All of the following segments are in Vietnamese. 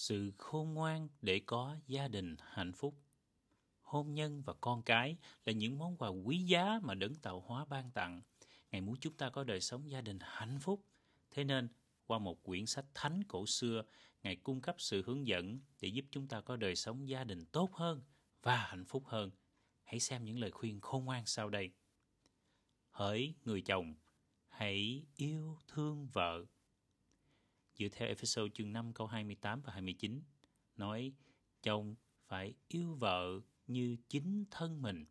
sự khôn ngoan để có gia đình hạnh phúc. Hôn nhân và con cái là những món quà quý giá mà đấng tạo hóa ban tặng. Ngài muốn chúng ta có đời sống gia đình hạnh phúc. Thế nên, qua một quyển sách thánh cổ xưa, Ngài cung cấp sự hướng dẫn để giúp chúng ta có đời sống gia đình tốt hơn và hạnh phúc hơn. Hãy xem những lời khuyên khôn ngoan sau đây. Hỡi người chồng, hãy yêu thương vợ dựa theo Ephesos chương 5 câu 28 và 29 nói chồng phải yêu vợ như chính thân mình.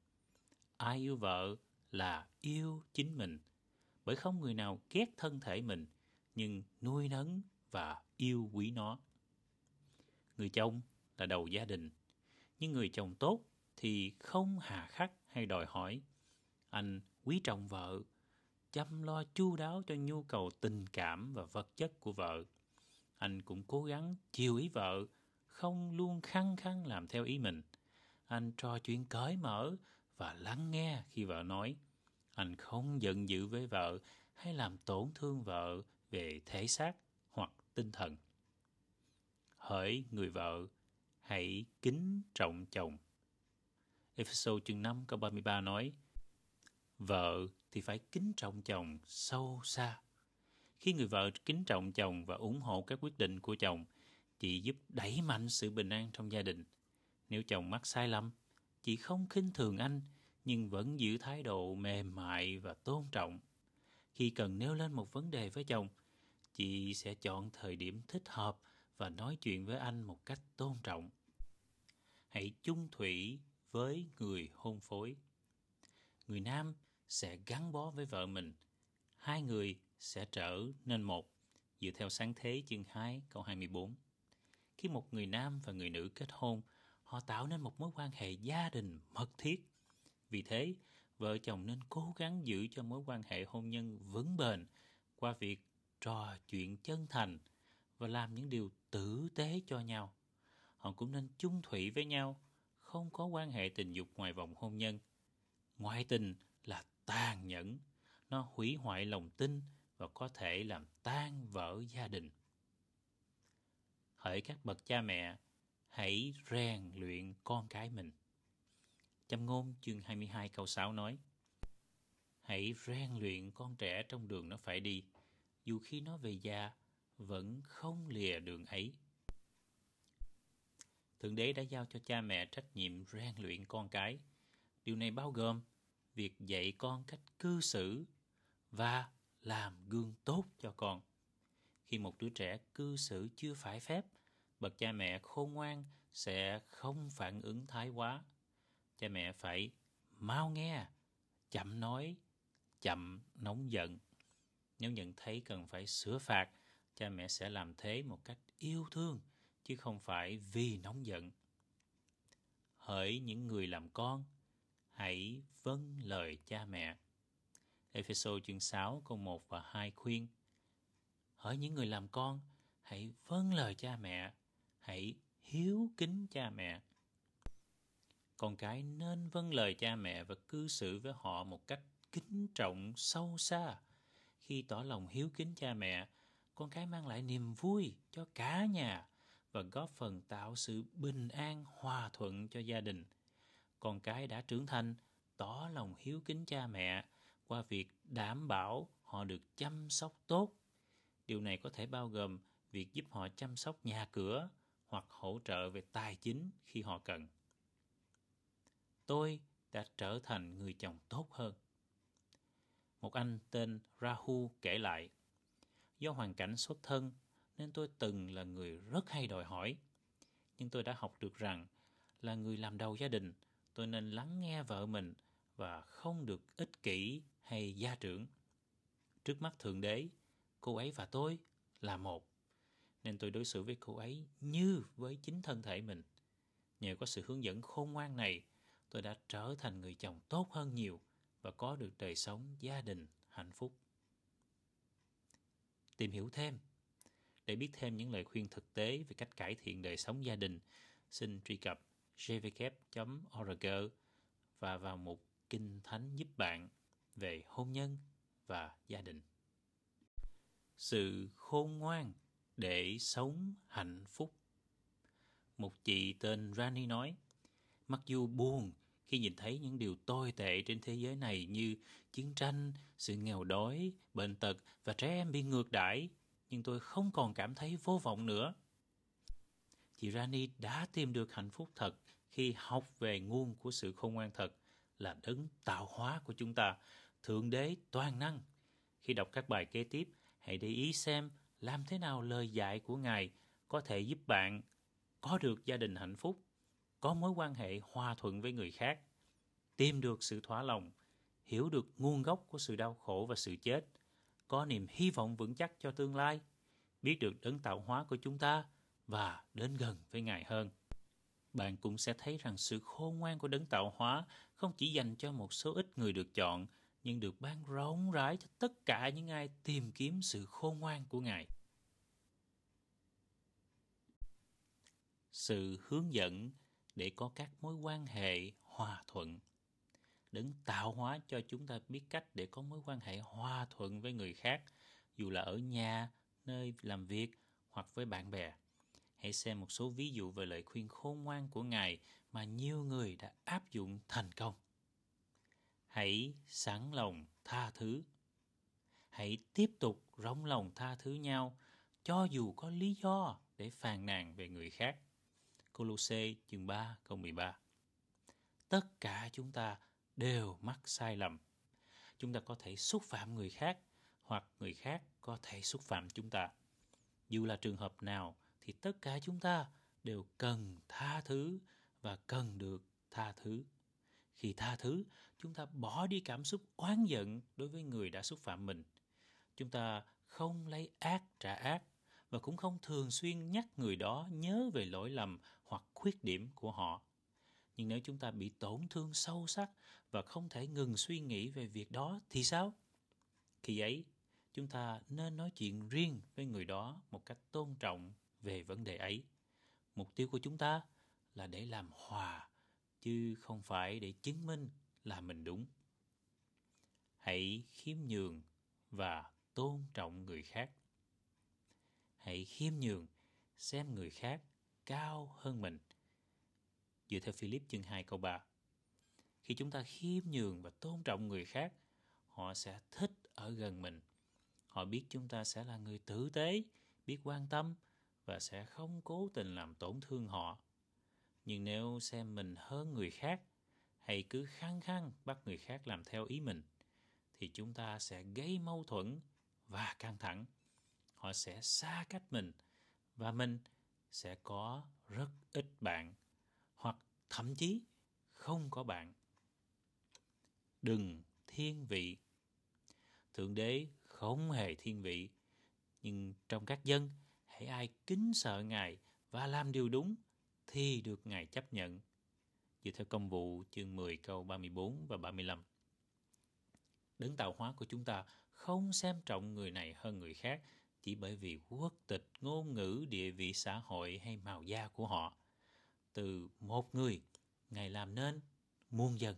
Ai yêu vợ là yêu chính mình. Bởi không người nào ghét thân thể mình nhưng nuôi nấng và yêu quý nó. Người chồng là đầu gia đình, nhưng người chồng tốt thì không hà khắc hay đòi hỏi. Anh quý trọng vợ, chăm lo chu đáo cho nhu cầu tình cảm và vật chất của vợ anh cũng cố gắng chiều ý vợ, không luôn khăng khăng làm theo ý mình. Anh trò chuyện cởi mở và lắng nghe khi vợ nói. Anh không giận dữ với vợ hay làm tổn thương vợ về thể xác hoặc tinh thần. Hỡi người vợ, hãy kính trọng chồng. Ephesos chương 5 câu 33 nói, Vợ thì phải kính trọng chồng sâu xa khi người vợ kính trọng chồng và ủng hộ các quyết định của chồng, chị giúp đẩy mạnh sự bình an trong gia đình. Nếu chồng mắc sai lầm, chị không khinh thường anh, nhưng vẫn giữ thái độ mềm mại và tôn trọng. Khi cần nêu lên một vấn đề với chồng, chị sẽ chọn thời điểm thích hợp và nói chuyện với anh một cách tôn trọng. Hãy chung thủy với người hôn phối. Người nam sẽ gắn bó với vợ mình. Hai người sẽ trở nên một, dựa theo sáng thế chương 2 câu 24. Khi một người nam và người nữ kết hôn, họ tạo nên một mối quan hệ gia đình mật thiết. Vì thế, vợ chồng nên cố gắng giữ cho mối quan hệ hôn nhân vững bền qua việc trò chuyện chân thành và làm những điều tử tế cho nhau. Họ cũng nên chung thủy với nhau, không có quan hệ tình dục ngoài vòng hôn nhân. Ngoại tình là tàn nhẫn, nó hủy hoại lòng tin và có thể làm tan vỡ gia đình. Hỡi các bậc cha mẹ, hãy rèn luyện con cái mình. Châm ngôn chương 22 câu 6 nói Hãy rèn luyện con trẻ trong đường nó phải đi, dù khi nó về già vẫn không lìa đường ấy. Thượng đế đã giao cho cha mẹ trách nhiệm rèn luyện con cái. Điều này bao gồm việc dạy con cách cư xử và làm gương tốt cho con. Khi một đứa trẻ cư xử chưa phải phép, bậc cha mẹ khôn ngoan sẽ không phản ứng thái quá. Cha mẹ phải mau nghe, chậm nói, chậm nóng giận. Nếu nhận thấy cần phải sửa phạt, cha mẹ sẽ làm thế một cách yêu thương, chứ không phải vì nóng giận. Hỡi những người làm con, hãy vâng lời cha mẹ. Ephesos chương 6 câu 1 và 2 khuyên Hỡi những người làm con, hãy vâng lời cha mẹ, hãy hiếu kính cha mẹ. Con cái nên vâng lời cha mẹ và cư xử với họ một cách kính trọng sâu xa. Khi tỏ lòng hiếu kính cha mẹ, con cái mang lại niềm vui cho cả nhà và góp phần tạo sự bình an hòa thuận cho gia đình. Con cái đã trưởng thành, tỏ lòng hiếu kính cha mẹ qua việc đảm bảo họ được chăm sóc tốt. Điều này có thể bao gồm việc giúp họ chăm sóc nhà cửa hoặc hỗ trợ về tài chính khi họ cần. Tôi đã trở thành người chồng tốt hơn. Một anh tên Rahu kể lại, do hoàn cảnh xuất thân nên tôi từng là người rất hay đòi hỏi. Nhưng tôi đã học được rằng là người làm đầu gia đình, tôi nên lắng nghe vợ mình và không được ích kỷ hay gia trưởng. Trước mắt Thượng Đế, cô ấy và tôi là một, nên tôi đối xử với cô ấy như với chính thân thể mình. Nhờ có sự hướng dẫn khôn ngoan này, tôi đã trở thành người chồng tốt hơn nhiều và có được đời sống gia đình hạnh phúc. Tìm hiểu thêm Để biết thêm những lời khuyên thực tế về cách cải thiện đời sống gia đình, xin truy cập jvk.org và vào mục Kinh Thánh giúp bạn về hôn nhân và gia đình. Sự khôn ngoan để sống hạnh phúc. Một chị tên Rani nói, mặc dù buồn khi nhìn thấy những điều tồi tệ trên thế giới này như chiến tranh, sự nghèo đói, bệnh tật và trẻ em bị ngược đãi, nhưng tôi không còn cảm thấy vô vọng nữa. Chị Rani đã tìm được hạnh phúc thật khi học về nguồn của sự khôn ngoan thật là đấng tạo hóa của chúng ta, Thượng Đế toàn năng. Khi đọc các bài kế tiếp, hãy để ý xem làm thế nào lời dạy của Ngài có thể giúp bạn có được gia đình hạnh phúc, có mối quan hệ hòa thuận với người khác, tìm được sự thỏa lòng, hiểu được nguồn gốc của sự đau khổ và sự chết, có niềm hy vọng vững chắc cho tương lai, biết được đấng tạo hóa của chúng ta và đến gần với Ngài hơn. Bạn cũng sẽ thấy rằng sự khôn ngoan của đấng tạo hóa không chỉ dành cho một số ít người được chọn, nhưng được ban rộng rãi cho tất cả những ai tìm kiếm sự khôn ngoan của Ngài. Sự hướng dẫn để có các mối quan hệ hòa thuận. Đấng tạo hóa cho chúng ta biết cách để có mối quan hệ hòa thuận với người khác, dù là ở nhà, nơi làm việc hoặc với bạn bè. Hãy xem một số ví dụ về lời khuyên khôn ngoan của Ngài mà nhiều người đã áp dụng thành công. Hãy sẵn lòng tha thứ. Hãy tiếp tục rộng lòng tha thứ nhau, cho dù có lý do để phàn nàn về người khác. Colosse chương 3 câu 13 Tất cả chúng ta đều mắc sai lầm. Chúng ta có thể xúc phạm người khác, hoặc người khác có thể xúc phạm chúng ta. Dù là trường hợp nào thì tất cả chúng ta đều cần tha thứ và cần được tha thứ. Khi tha thứ, chúng ta bỏ đi cảm xúc oán giận đối với người đã xúc phạm mình. Chúng ta không lấy ác trả ác và cũng không thường xuyên nhắc người đó nhớ về lỗi lầm hoặc khuyết điểm của họ. Nhưng nếu chúng ta bị tổn thương sâu sắc và không thể ngừng suy nghĩ về việc đó thì sao? Khi ấy, chúng ta nên nói chuyện riêng với người đó một cách tôn trọng về vấn đề ấy. Mục tiêu của chúng ta là để làm hòa, chứ không phải để chứng minh là mình đúng. Hãy khiêm nhường và tôn trọng người khác. Hãy khiêm nhường, xem người khác cao hơn mình. Dựa theo Philip chương 2 câu 3. Khi chúng ta khiêm nhường và tôn trọng người khác, họ sẽ thích ở gần mình. Họ biết chúng ta sẽ là người tử tế, biết quan tâm và sẽ không cố tình làm tổn thương họ. Nhưng nếu xem mình hơn người khác hay cứ khăng khăng bắt người khác làm theo ý mình thì chúng ta sẽ gây mâu thuẫn và căng thẳng. Họ sẽ xa cách mình và mình sẽ có rất ít bạn hoặc thậm chí không có bạn. Đừng thiên vị. Thượng đế không hề thiên vị, nhưng trong các dân hãy ai kính sợ Ngài và làm điều đúng thì được Ngài chấp nhận. Dựa theo công vụ chương 10 câu 34 và 35. Đấng tạo hóa của chúng ta không xem trọng người này hơn người khác chỉ bởi vì quốc tịch, ngôn ngữ, địa vị xã hội hay màu da của họ. Từ một người, Ngài làm nên muôn dân.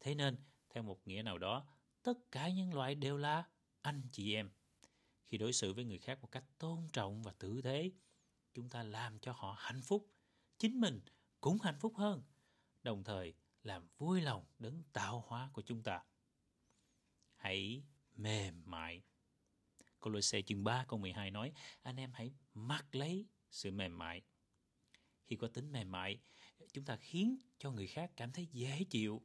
Thế nên, theo một nghĩa nào đó, tất cả nhân loại đều là anh chị em. Khi đối xử với người khác một cách tôn trọng và tử tế, chúng ta làm cho họ hạnh phúc, chính mình cũng hạnh phúc hơn, đồng thời làm vui lòng đấng tạo hóa của chúng ta. Hãy mềm mại. Colosse chương 3 câu 12 nói, anh em hãy mặc lấy sự mềm mại. Khi có tính mềm mại, chúng ta khiến cho người khác cảm thấy dễ chịu.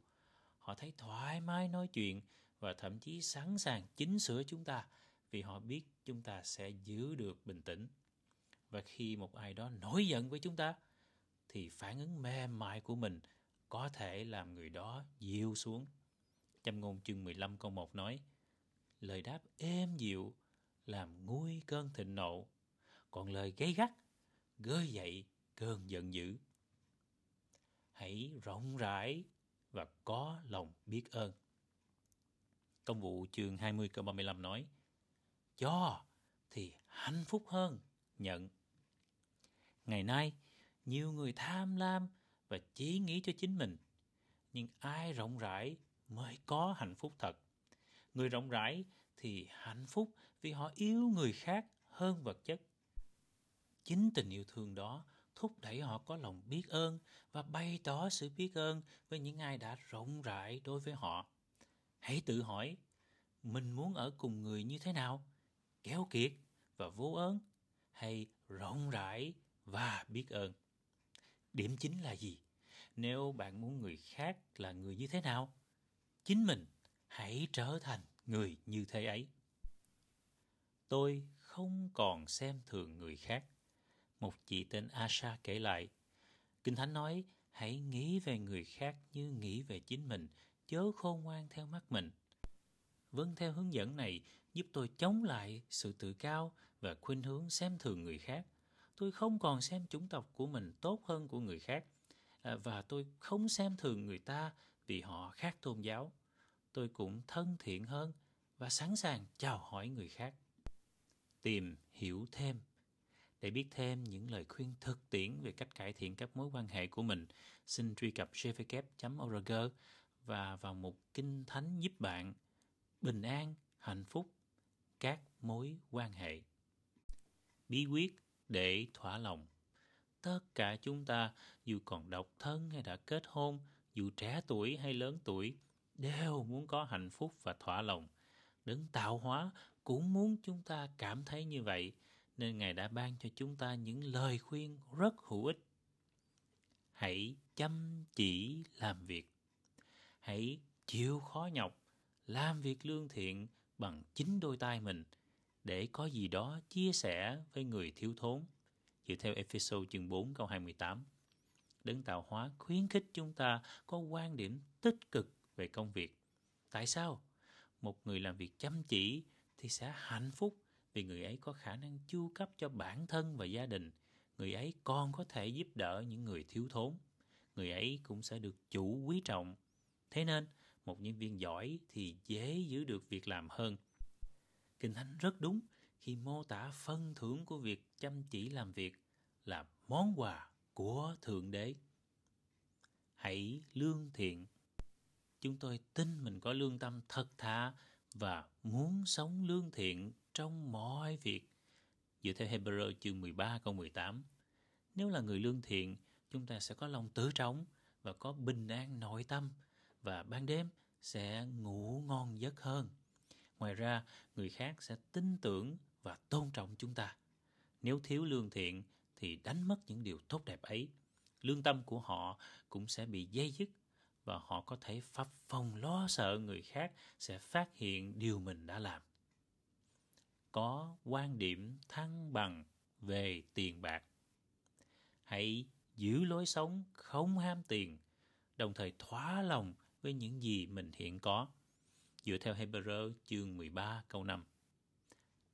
Họ thấy thoải mái nói chuyện và thậm chí sẵn sàng chỉnh sửa chúng ta vì họ biết chúng ta sẽ giữ được bình tĩnh. Và khi một ai đó nổi giận với chúng ta, thì phản ứng mềm mại của mình có thể làm người đó dịu xuống. Châm ngôn chương 15 câu 1 nói, lời đáp êm dịu làm nguôi cơn thịnh nộ, còn lời gay gắt gơi dậy cơn giận dữ. Hãy rộng rãi và có lòng biết ơn. Công vụ chương 20 câu 35 nói, cho thì hạnh phúc hơn nhận. Ngày nay, nhiều người tham lam và chỉ nghĩ cho chính mình. Nhưng ai rộng rãi mới có hạnh phúc thật. Người rộng rãi thì hạnh phúc vì họ yêu người khác hơn vật chất. Chính tình yêu thương đó thúc đẩy họ có lòng biết ơn và bày tỏ sự biết ơn với những ai đã rộng rãi đối với họ. Hãy tự hỏi, mình muốn ở cùng người như thế nào? Kéo kiệt và vô ơn hay rộng rãi và biết ơn? Điểm chính là gì? Nếu bạn muốn người khác là người như thế nào? Chính mình hãy trở thành người như thế ấy. Tôi không còn xem thường người khác. Một chị tên Asha kể lại, Kinh Thánh nói, hãy nghĩ về người khác như nghĩ về chính mình, chớ khôn ngoan theo mắt mình. Vâng theo hướng dẫn này giúp tôi chống lại sự tự cao và khuynh hướng xem thường người khác. Tôi không còn xem chủng tộc của mình tốt hơn của người khác à, và tôi không xem thường người ta vì họ khác tôn giáo. Tôi cũng thân thiện hơn và sẵn sàng chào hỏi người khác. Tìm hiểu thêm để biết thêm những lời khuyên thực tiễn về cách cải thiện các mối quan hệ của mình, xin truy cập jvkep.org và vào mục Kinh Thánh giúp bạn bình an, hạnh phúc, các mối quan hệ. Bí quyết để thỏa lòng Tất cả chúng ta, dù còn độc thân hay đã kết hôn, dù trẻ tuổi hay lớn tuổi, đều muốn có hạnh phúc và thỏa lòng. Đấng tạo hóa cũng muốn chúng ta cảm thấy như vậy, nên Ngài đã ban cho chúng ta những lời khuyên rất hữu ích. Hãy chăm chỉ làm việc. Hãy chịu khó nhọc, làm việc lương thiện bằng chính đôi tay mình để có gì đó chia sẻ với người thiếu thốn. Dựa theo Ephesos chương 4 câu 28. Đấng tạo hóa khuyến khích chúng ta có quan điểm tích cực về công việc. Tại sao? Một người làm việc chăm chỉ thì sẽ hạnh phúc vì người ấy có khả năng chu cấp cho bản thân và gia đình. Người ấy còn có thể giúp đỡ những người thiếu thốn. Người ấy cũng sẽ được chủ quý trọng. Thế nên, một nhân viên giỏi thì dễ giữ được việc làm hơn. Kinh Thánh rất đúng khi mô tả phân thưởng của việc chăm chỉ làm việc là món quà của Thượng Đế. Hãy lương thiện. Chúng tôi tin mình có lương tâm thật thà và muốn sống lương thiện trong mọi việc. Dựa theo Hebrew chương 13 câu 18, nếu là người lương thiện, chúng ta sẽ có lòng tự trống và có bình an nội tâm và ban đêm sẽ ngủ ngon giấc hơn. Ngoài ra, người khác sẽ tin tưởng và tôn trọng chúng ta. Nếu thiếu lương thiện thì đánh mất những điều tốt đẹp ấy. Lương tâm của họ cũng sẽ bị dây dứt và họ có thể phập phòng lo sợ người khác sẽ phát hiện điều mình đã làm. Có quan điểm thăng bằng về tiền bạc. Hãy giữ lối sống không ham tiền, đồng thời thỏa lòng với những gì mình hiện có. Dựa theo Hebrew chương 13 câu 5.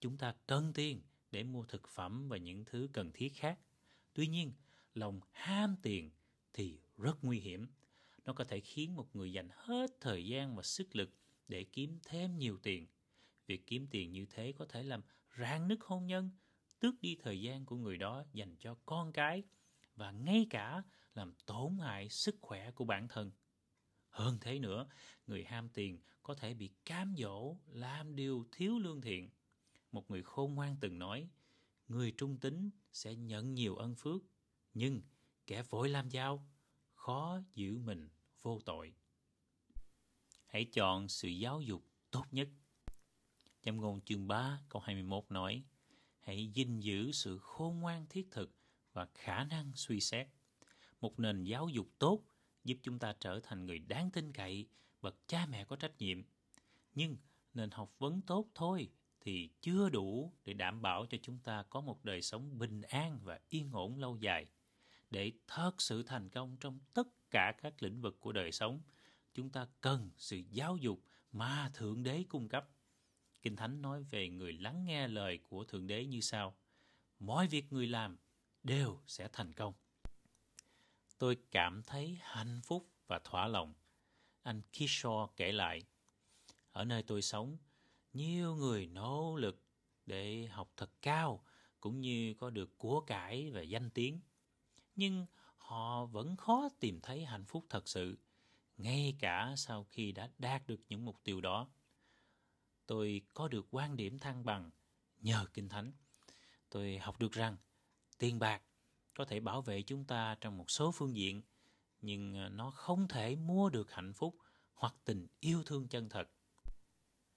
Chúng ta cần tiền để mua thực phẩm và những thứ cần thiết khác. Tuy nhiên, lòng ham tiền thì rất nguy hiểm nó có thể khiến một người dành hết thời gian và sức lực để kiếm thêm nhiều tiền. Việc kiếm tiền như thế có thể làm rạn nứt hôn nhân, tước đi thời gian của người đó dành cho con cái và ngay cả làm tổn hại sức khỏe của bản thân. Hơn thế nữa, người ham tiền có thể bị cám dỗ làm điều thiếu lương thiện. Một người khôn ngoan từng nói, người trung tính sẽ nhận nhiều ân phước, nhưng kẻ vội làm giao khó giữ mình vô tội. Hãy chọn sự giáo dục tốt nhất. Châm ngôn chương 3 câu 21 nói Hãy gìn giữ sự khôn ngoan thiết thực và khả năng suy xét. Một nền giáo dục tốt giúp chúng ta trở thành người đáng tin cậy, bậc cha mẹ có trách nhiệm. Nhưng nền học vấn tốt thôi thì chưa đủ để đảm bảo cho chúng ta có một đời sống bình an và yên ổn lâu dài. Để thật sự thành công trong tất cả các lĩnh vực của đời sống, chúng ta cần sự giáo dục mà Thượng Đế cung cấp. Kinh Thánh nói về người lắng nghe lời của Thượng Đế như sau. Mọi việc người làm đều sẽ thành công. Tôi cảm thấy hạnh phúc và thỏa lòng. Anh Kishore kể lại, ở nơi tôi sống, nhiều người nỗ lực để học thật cao cũng như có được của cải và danh tiếng. Nhưng họ vẫn khó tìm thấy hạnh phúc thật sự, ngay cả sau khi đã đạt được những mục tiêu đó. Tôi có được quan điểm thăng bằng nhờ Kinh Thánh. Tôi học được rằng tiền bạc có thể bảo vệ chúng ta trong một số phương diện, nhưng ờ, nó không thể mua được hạnh phúc hoặc tình yêu thương chân thật.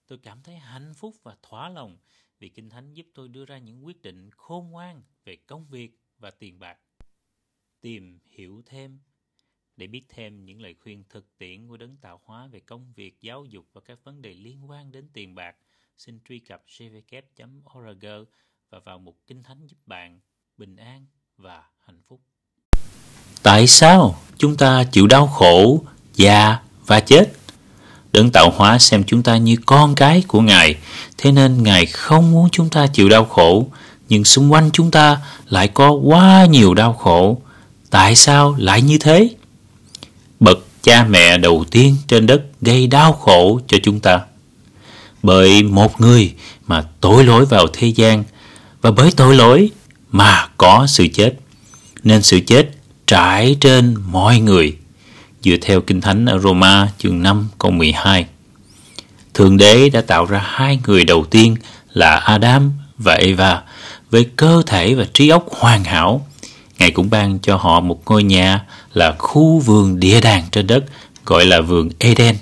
Tôi cảm thấy hạnh phúc và thỏa lòng vì Kinh Thánh giúp tôi đưa ra những quyết định khôn ngoan về công việc và tiền bạc. Tìm hiểu thêm để biết thêm những lời khuyên thực tiễn của đấng tạo hóa về công việc, giáo dục và các vấn đề liên quan đến tiền bạc, xin truy cập cvk e org và vào mục Kinh Thánh giúp bạn bình an và hạnh phúc. Tại sao chúng ta chịu đau khổ, già và chết? Đấng tạo hóa xem chúng ta như con cái của Ngài, thế nên Ngài không muốn chúng ta chịu đau khổ, nhưng xung quanh chúng ta lại có quá nhiều đau khổ. Tại sao lại như thế? Bậc cha mẹ đầu tiên trên đất gây đau khổ cho chúng ta. Bởi một người mà tội lỗi vào thế gian và bởi tội lỗi mà có sự chết. Nên sự chết trải trên mọi người dựa theo Kinh Thánh ở Roma chương 5 câu 12. Thượng Đế đã tạo ra hai người đầu tiên là Adam và Eva với cơ thể và trí óc hoàn hảo. Ngài cũng ban cho họ một ngôi nhà là khu vườn địa đàng trên đất gọi là vườn Eden.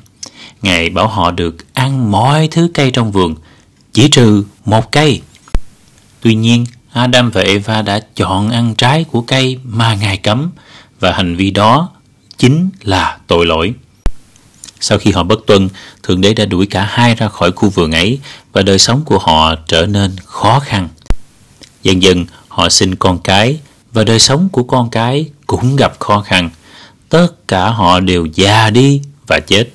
Ngài bảo họ được ăn mọi thứ cây trong vườn, chỉ trừ một cây. Tuy nhiên, Adam và Eva đã chọn ăn trái của cây mà Ngài cấm và hành vi đó chính là tội lỗi. Sau khi họ bất tuân, Thượng Đế đã đuổi cả hai ra khỏi khu vườn ấy và đời sống của họ trở nên khó khăn. Dần dần họ sinh con cái và đời sống của con cái cũng gặp khó khăn. Tất cả họ đều già đi và chết.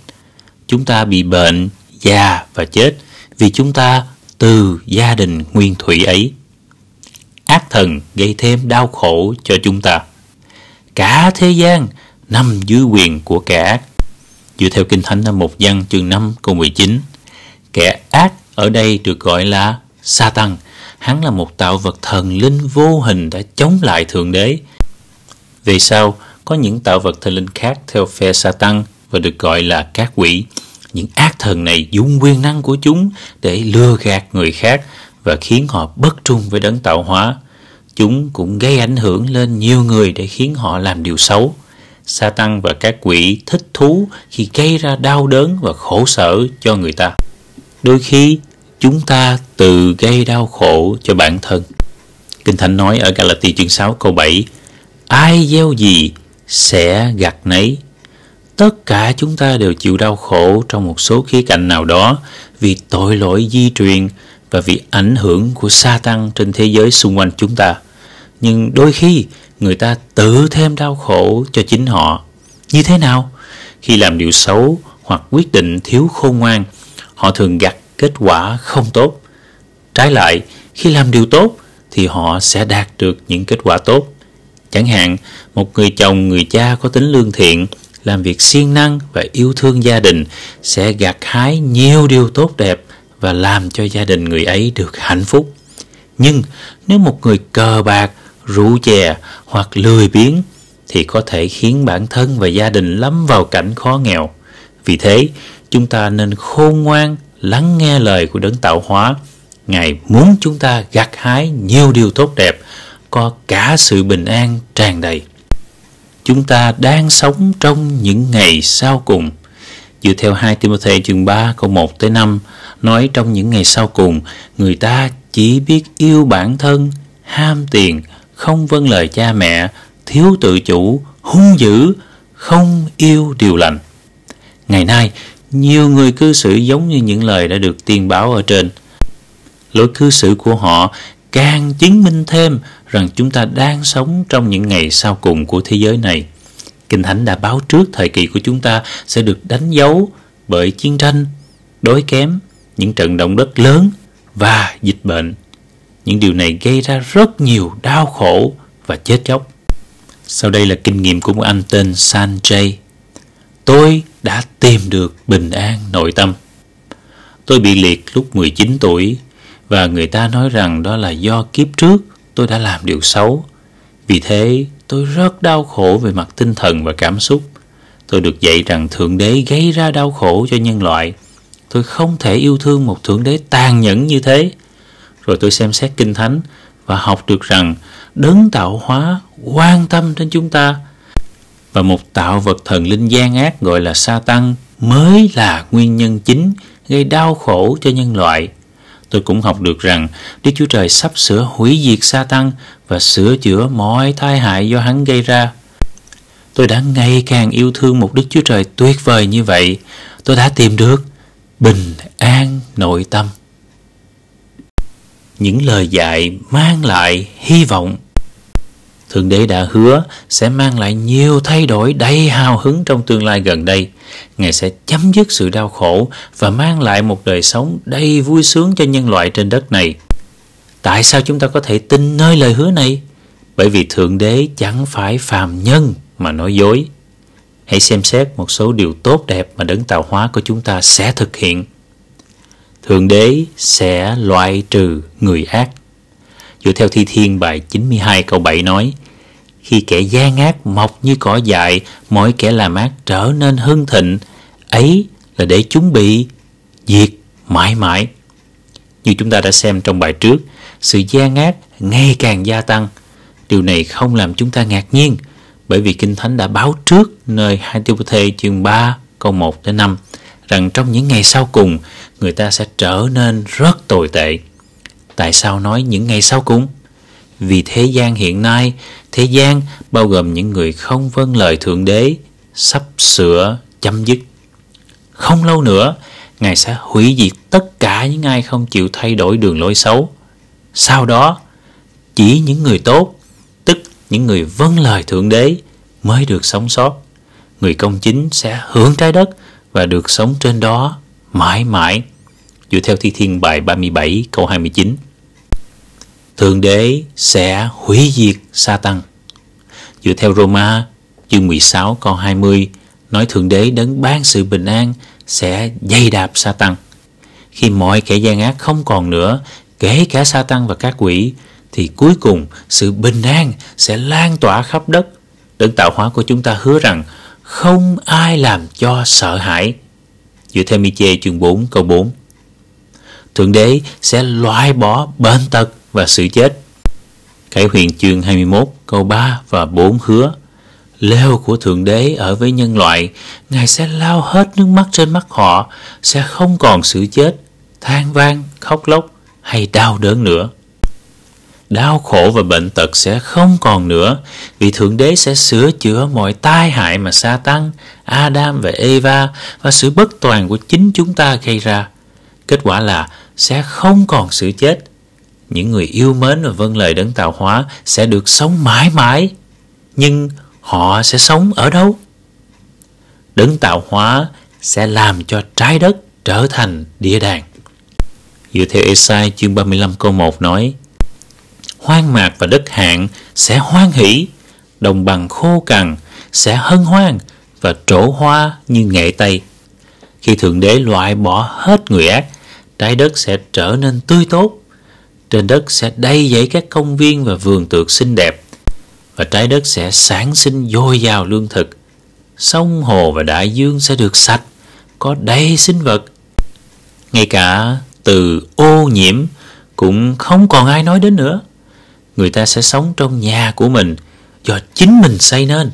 Chúng ta bị bệnh, già và chết vì chúng ta từ gia đình nguyên thủy ấy. Ác thần gây thêm đau khổ cho chúng ta. Cả thế gian nằm dưới quyền của kẻ ác. Dựa theo Kinh Thánh năm một văn chương 5 câu 19, kẻ ác ở đây được gọi là Satan. Hắn là một tạo vật thần linh vô hình đã chống lại Thượng Đế. Về sau, có những tạo vật thần linh khác theo phe Satan và được gọi là các quỷ. Những ác thần này dùng quyền năng của chúng để lừa gạt người khác và khiến họ bất trung với đấng tạo hóa. Chúng cũng gây ảnh hưởng lên nhiều người để khiến họ làm điều xấu. Satan và các quỷ thích thú khi gây ra đau đớn và khổ sở cho người ta. Đôi khi, chúng ta tự gây đau khổ cho bản thân. Kinh Thánh nói ở Galati chương 6 câu 7 Ai gieo gì sẽ gặt nấy. Tất cả chúng ta đều chịu đau khổ trong một số khía cạnh nào đó vì tội lỗi di truyền và vì ảnh hưởng của Satan trên thế giới xung quanh chúng ta. Nhưng đôi khi người ta tự thêm đau khổ cho chính họ. Như thế nào? Khi làm điều xấu hoặc quyết định thiếu khôn ngoan, họ thường gặt kết quả không tốt. Trái lại, khi làm điều tốt thì họ sẽ đạt được những kết quả tốt. Chẳng hạn, một người chồng, người cha có tính lương thiện, làm việc siêng năng và yêu thương gia đình sẽ gặt hái nhiều điều tốt đẹp và làm cho gia đình người ấy được hạnh phúc. Nhưng nếu một người cờ bạc, rượu chè hoặc lười biếng thì có thể khiến bản thân và gia đình lâm vào cảnh khó nghèo. Vì thế, chúng ta nên khôn ngoan lắng nghe lời của đấng tạo hóa. Ngài muốn chúng ta gặt hái nhiều điều tốt đẹp, có cả sự bình an tràn đầy. Chúng ta đang sống trong những ngày sau cùng. Dựa theo 2 Timothy chương 3 câu 1 tới 5 nói trong những ngày sau cùng, người ta chỉ biết yêu bản thân, ham tiền, không vâng lời cha mẹ, thiếu tự chủ, hung dữ, không yêu điều lành. Ngày nay, nhiều người cư xử giống như những lời đã được tiên báo ở trên. Lối cư xử của họ càng chứng minh thêm rằng chúng ta đang sống trong những ngày sau cùng của thế giới này. Kinh Thánh đã báo trước thời kỳ của chúng ta sẽ được đánh dấu bởi chiến tranh, đối kém, những trận động đất lớn và dịch bệnh. Những điều này gây ra rất nhiều đau khổ và chết chóc. Sau đây là kinh nghiệm của một anh tên Sanjay. Tôi đã tìm được bình an nội tâm. Tôi bị liệt lúc 19 tuổi và người ta nói rằng đó là do kiếp trước tôi đã làm điều xấu. Vì thế, tôi rất đau khổ về mặt tinh thần và cảm xúc. Tôi được dạy rằng Thượng Đế gây ra đau khổ cho nhân loại. Tôi không thể yêu thương một Thượng Đế tàn nhẫn như thế. Rồi tôi xem xét Kinh Thánh và học được rằng đấng tạo hóa quan tâm đến chúng ta và một tạo vật thần linh gian ác gọi là sa tăng mới là nguyên nhân chính gây đau khổ cho nhân loại tôi cũng học được rằng Đức Chúa Trời sắp sửa hủy diệt sa tăng và sửa chữa mọi tai hại do hắn gây ra. Tôi đã ngày càng yêu thương một Đức Chúa Trời tuyệt vời như vậy. Tôi đã tìm được bình an nội tâm. Những lời dạy mang lại hy vọng. Thượng Đế đã hứa sẽ mang lại nhiều thay đổi đầy hào hứng trong tương lai gần đây. Ngài sẽ chấm dứt sự đau khổ và mang lại một đời sống đầy vui sướng cho nhân loại trên đất này. Tại sao chúng ta có thể tin nơi lời hứa này? Bởi vì Thượng Đế chẳng phải phàm nhân mà nói dối. Hãy xem xét một số điều tốt đẹp mà đấng tạo hóa của chúng ta sẽ thực hiện. Thượng Đế sẽ loại trừ người ác. Dựa theo Thi Thiên bài 92 câu 7 nói, Khi kẻ gian ác mọc như cỏ dại, mỗi kẻ làm ác trở nên hưng thịnh, ấy là để chúng bị diệt mãi mãi. Như chúng ta đã xem trong bài trước, sự gian ác ngày càng gia tăng. Điều này không làm chúng ta ngạc nhiên, bởi vì Kinh Thánh đã báo trước nơi 2 Thê chương 3 câu 1 đến 5 rằng trong những ngày sau cùng người ta sẽ trở nên rất tồi tệ. Tại sao nói những ngày sau cùng? Vì thế gian hiện nay, thế gian bao gồm những người không vâng lời Thượng Đế sắp sửa chấm dứt. Không lâu nữa, Ngài sẽ hủy diệt tất cả những ai không chịu thay đổi đường lối xấu. Sau đó, chỉ những người tốt, tức những người vâng lời Thượng Đế mới được sống sót. Người công chính sẽ hưởng trái đất và được sống trên đó mãi mãi. Dựa theo Thi Thiên bài 37 câu 29. Thượng Đế sẽ hủy diệt sa tăng. Dựa theo Roma chương 16 câu 20 nói Thượng Đế đấng ban sự bình an sẽ dây đạp sa tăng. Khi mọi kẻ gian ác không còn nữa, kể cả sa tăng và các quỷ, thì cuối cùng sự bình an sẽ lan tỏa khắp đất. Đấng tạo hóa của chúng ta hứa rằng không ai làm cho sợ hãi. Dựa theo Miche chương 4 câu 4. Thượng Đế sẽ loại bỏ bệnh tật và sự chết. Khải huyền chương 21 câu 3 và 4 hứa Lêu của Thượng Đế ở với nhân loại Ngài sẽ lao hết nước mắt trên mắt họ Sẽ không còn sự chết than vang, khóc lóc hay đau đớn nữa Đau khổ và bệnh tật sẽ không còn nữa Vì Thượng Đế sẽ sửa chữa mọi tai hại mà sa tăng, Adam và Eva Và sự bất toàn của chính chúng ta gây ra. Kết quả là sẽ không còn sự chết. Những người yêu mến và vâng lời đấng tạo hóa sẽ được sống mãi mãi nhưng họ sẽ sống ở đâu? Đấng tạo hóa sẽ làm cho trái đất trở thành địa đàng. Dựa theo Esai chương 35 câu 1 nói hoang mạc và đất hạn sẽ hoan hỷ đồng bằng khô cằn sẽ hân hoan và trổ hoa như nghệ tây khi thượng đế loại bỏ hết người ác trái đất sẽ trở nên tươi tốt trên đất sẽ đầy dẫy các công viên và vườn tược xinh đẹp và trái đất sẽ sản sinh dồi dào lương thực. Sông hồ và đại dương sẽ được sạch, có đầy sinh vật. Ngay cả từ ô nhiễm cũng không còn ai nói đến nữa. Người ta sẽ sống trong nhà của mình do chính mình xây nên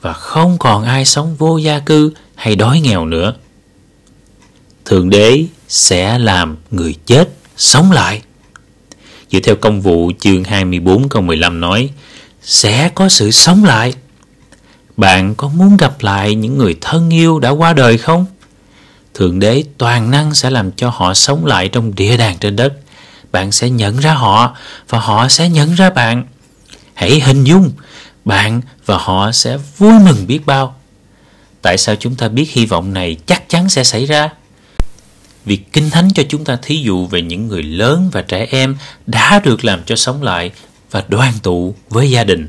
và không còn ai sống vô gia cư hay đói nghèo nữa. Thượng đế sẽ làm người chết sống lại. Dựa theo công vụ chương 24 câu 15 nói, Sẽ có sự sống lại Bạn có muốn gặp lại những người thân yêu đã qua đời không? Thượng đế toàn năng sẽ làm cho họ sống lại trong địa đàng trên đất bạn sẽ nhận ra họ Và họ sẽ nhận ra bạn Hãy hình dung Bạn và họ sẽ vui mừng biết bao Tại sao chúng ta biết hy vọng này chắc chắn sẽ xảy ra? Việc Kinh Thánh cho chúng ta thí dụ về những người lớn và trẻ em đã được làm cho sống lại và đoàn tụ với gia đình.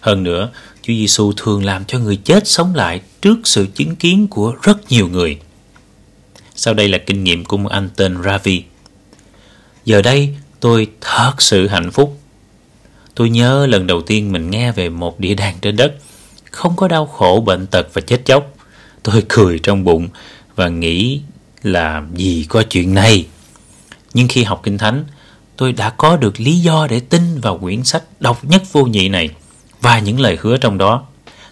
Hơn nữa, Chúa Giêsu thường làm cho người chết sống lại trước sự chứng kiến của rất nhiều người. Sau đây là kinh nghiệm của một anh tên Ravi. Giờ đây, tôi thật sự hạnh phúc. Tôi nhớ lần đầu tiên mình nghe về một địa đàng trên đất, không có đau khổ, bệnh tật và chết chóc. Tôi cười trong bụng và nghĩ là gì có chuyện này. Nhưng khi học Kinh Thánh, tôi đã có được lý do để tin vào quyển sách độc nhất vô nhị này. và những lời hứa trong đó.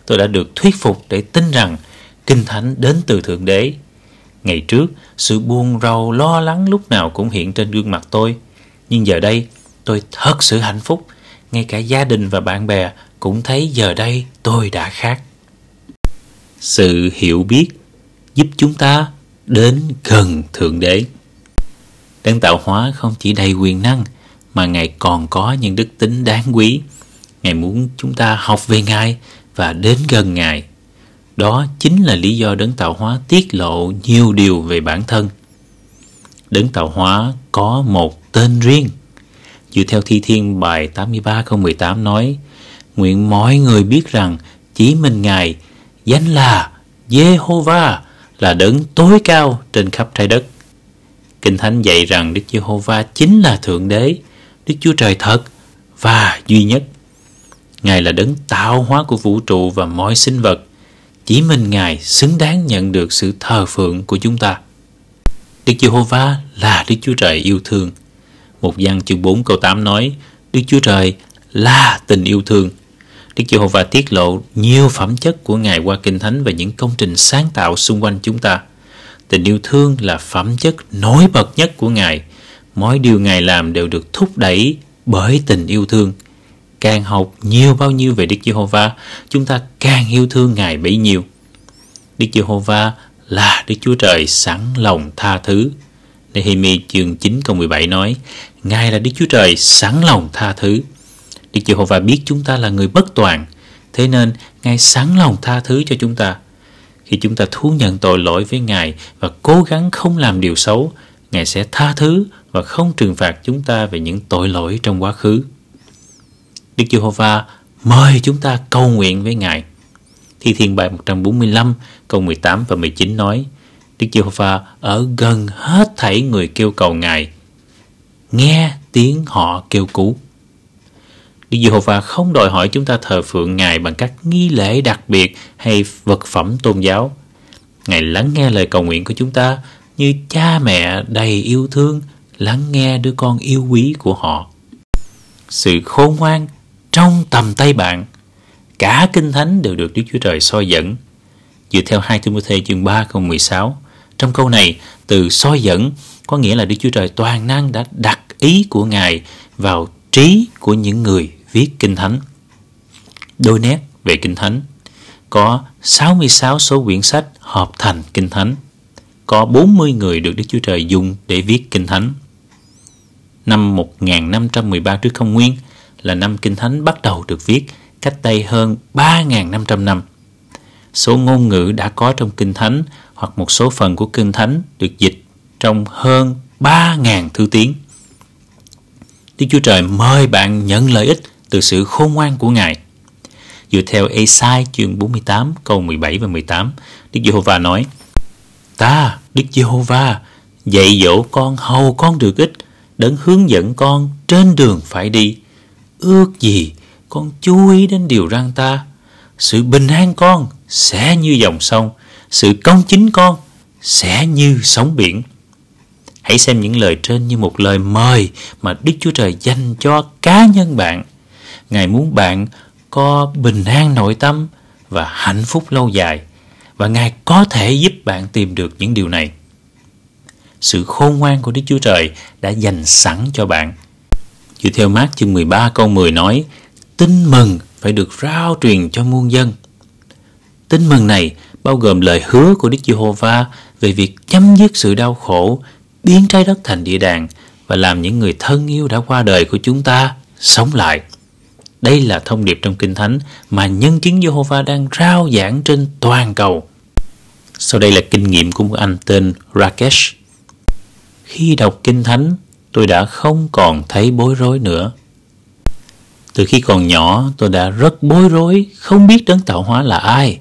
Tôi đã được thuyết phục để tin rằng Kinh Thánh đến từ Thượng Đế. Ngày trước, sự buồn rầu lo lắng lúc nào cũng hiện trên gương mặt tôi. Nhưng giờ đây, tôi thật sự hạnh phúc. Ngay cả gia đình và bạn bè cũng thấy giờ đây tôi đã khác. Sự hiểu biết giúp chúng ta đến gần Thượng Đế. Đấng tạo hóa không chỉ đầy quyền năng mà Ngài còn có những đức tính đáng quý. Ngài muốn chúng ta học về Ngài và đến gần Ngài. Đó chính là lý do đấng tạo hóa tiết lộ nhiều điều về bản thân. Đấng tạo hóa có một tên riêng. Dựa theo thi thiên bài 83 câu 18 nói Nguyện mọi người biết rằng chỉ mình Ngài danh là Jehovah là đấng tối cao trên khắp trái đất. Kinh Thánh dạy rằng Đức Giê-hô-va chính là Thượng Đế, Đức Chúa Trời thật và duy nhất. Ngài là đấng tạo hóa của vũ trụ và mọi sinh vật. Chỉ mình Ngài xứng đáng nhận được sự thờ phượng của chúng ta. Đức Giê-hô-va là Đức Chúa Trời yêu thương. Một văn chương 4 câu 8 nói, Đức Chúa Trời là tình yêu thương. Đức Giê-hô-va tiết lộ nhiều phẩm chất của Ngài qua Kinh Thánh và những công trình sáng tạo xung quanh chúng ta. Tình yêu thương là phẩm chất nổi bật nhất của Ngài. Mọi điều Ngài làm đều được thúc đẩy bởi tình yêu thương. Càng học nhiều bao nhiêu về Đức Giê-hô-va, chúng ta càng yêu thương Ngài bấy nhiêu. Đức Giê-hô-va là Đức Chúa Trời sẵn lòng tha thứ. Nehemi chương 9 câu 17 nói, Ngài là Đức Chúa Trời sẵn lòng tha thứ. Đức Giê-hô-va biết chúng ta là người bất toàn, thế nên Ngài sẵn lòng tha thứ cho chúng ta. Khi chúng ta thú nhận tội lỗi với Ngài và cố gắng không làm điều xấu, Ngài sẽ tha thứ và không trừng phạt chúng ta về những tội lỗi trong quá khứ. Đức Giê-hô-va mời chúng ta cầu nguyện với Ngài. Thi Thiên bài 145 câu 18 và 19 nói, Đức Giê-hô-va ở gần hết thảy người kêu cầu Ngài, nghe tiếng họ kêu cứu. Đức Giê-hô-va không đòi hỏi chúng ta thờ phượng Ngài bằng các nghi lễ đặc biệt hay vật phẩm tôn giáo. Ngài lắng nghe lời cầu nguyện của chúng ta như cha mẹ đầy yêu thương lắng nghe đứa con yêu quý của họ. Sự khôn ngoan trong tầm tay bạn. Cả kinh thánh đều được Đức Chúa Trời soi dẫn. Dựa theo 2 Timothy chương 3 câu 16, trong câu này từ soi dẫn có nghĩa là Đức Chúa Trời toàn năng đã đặt ý của Ngài vào trí của những người viết Kinh Thánh. Đôi nét về Kinh Thánh có 66 số quyển sách hợp thành Kinh Thánh. Có 40 người được Đức Chúa Trời dùng để viết Kinh Thánh. Năm 1513 trước công nguyên là năm Kinh Thánh bắt đầu được viết cách đây hơn 3.500 năm. Số ngôn ngữ đã có trong Kinh Thánh hoặc một số phần của Kinh Thánh được dịch trong hơn 3.000 thư tiếng. Đức Chúa Trời mời bạn nhận lợi ích từ sự khôn ngoan của Ngài. Dựa theo Esai chương 48 câu 17 và 18, Đức Giê-hô-va nói: Ta, Đức Giê-hô-va, dạy dỗ con hầu con được ích, đấng hướng dẫn con trên đường phải đi. Ước gì con chú ý đến điều răng ta. Sự bình an con sẽ như dòng sông, sự công chính con sẽ như sóng biển. Hãy xem những lời trên như một lời mời mà Đức Chúa Trời dành cho cá nhân bạn. Ngài muốn bạn có bình an nội tâm và hạnh phúc lâu dài và Ngài có thể giúp bạn tìm được những điều này. Sự khôn ngoan của Đức Chúa Trời đã dành sẵn cho bạn. Dựa theo mát chương 13 câu 10 nói, tin mừng phải được rao truyền cho muôn dân. Tin mừng này bao gồm lời hứa của Đức Giê-hô-va về việc chấm dứt sự đau khổ biến trái đất thành địa đàng và làm những người thân yêu đã qua đời của chúng ta sống lại. Đây là thông điệp trong Kinh Thánh mà nhân chứng giê-hô-va đang rao giảng trên toàn cầu. Sau đây là kinh nghiệm của một anh tên Rakesh. Khi đọc Kinh Thánh, tôi đã không còn thấy bối rối nữa. Từ khi còn nhỏ, tôi đã rất bối rối, không biết đấng tạo hóa là ai.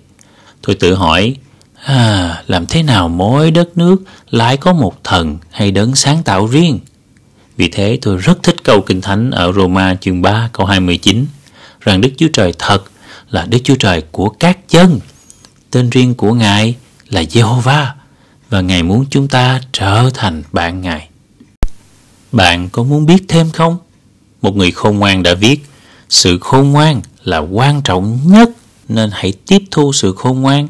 Tôi tự hỏi, À, làm thế nào mỗi đất nước lại có một thần hay đấng sáng tạo riêng? Vì thế tôi rất thích câu Kinh Thánh ở Roma chương 3 câu 29 rằng Đức Chúa Trời thật là Đức Chúa Trời của các chân. Tên riêng của Ngài là Jehovah và Ngài muốn chúng ta trở thành bạn Ngài. Bạn có muốn biết thêm không? Một người khôn ngoan đã viết Sự khôn ngoan là quan trọng nhất nên hãy tiếp thu sự khôn ngoan.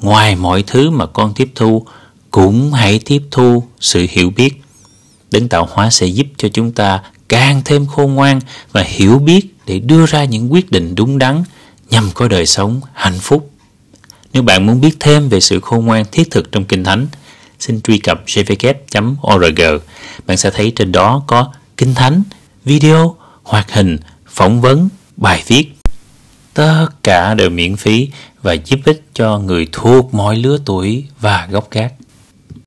Ngoài mọi thứ mà con tiếp thu cũng hãy tiếp thu sự hiểu biết. Đấng tạo hóa sẽ giúp cho chúng ta càng thêm khôn ngoan và hiểu biết để đưa ra những quyết định đúng đắn nhằm có đời sống hạnh phúc. Nếu bạn muốn biết thêm về sự khôn ngoan thiết thực trong Kinh Thánh, xin truy cập jvk.org. Bạn sẽ thấy trên đó có Kinh Thánh, video, hoạt hình, phỏng vấn, bài viết. Tất cả đều miễn phí và giúp ích cho người thuộc mọi lứa tuổi và gốc gác.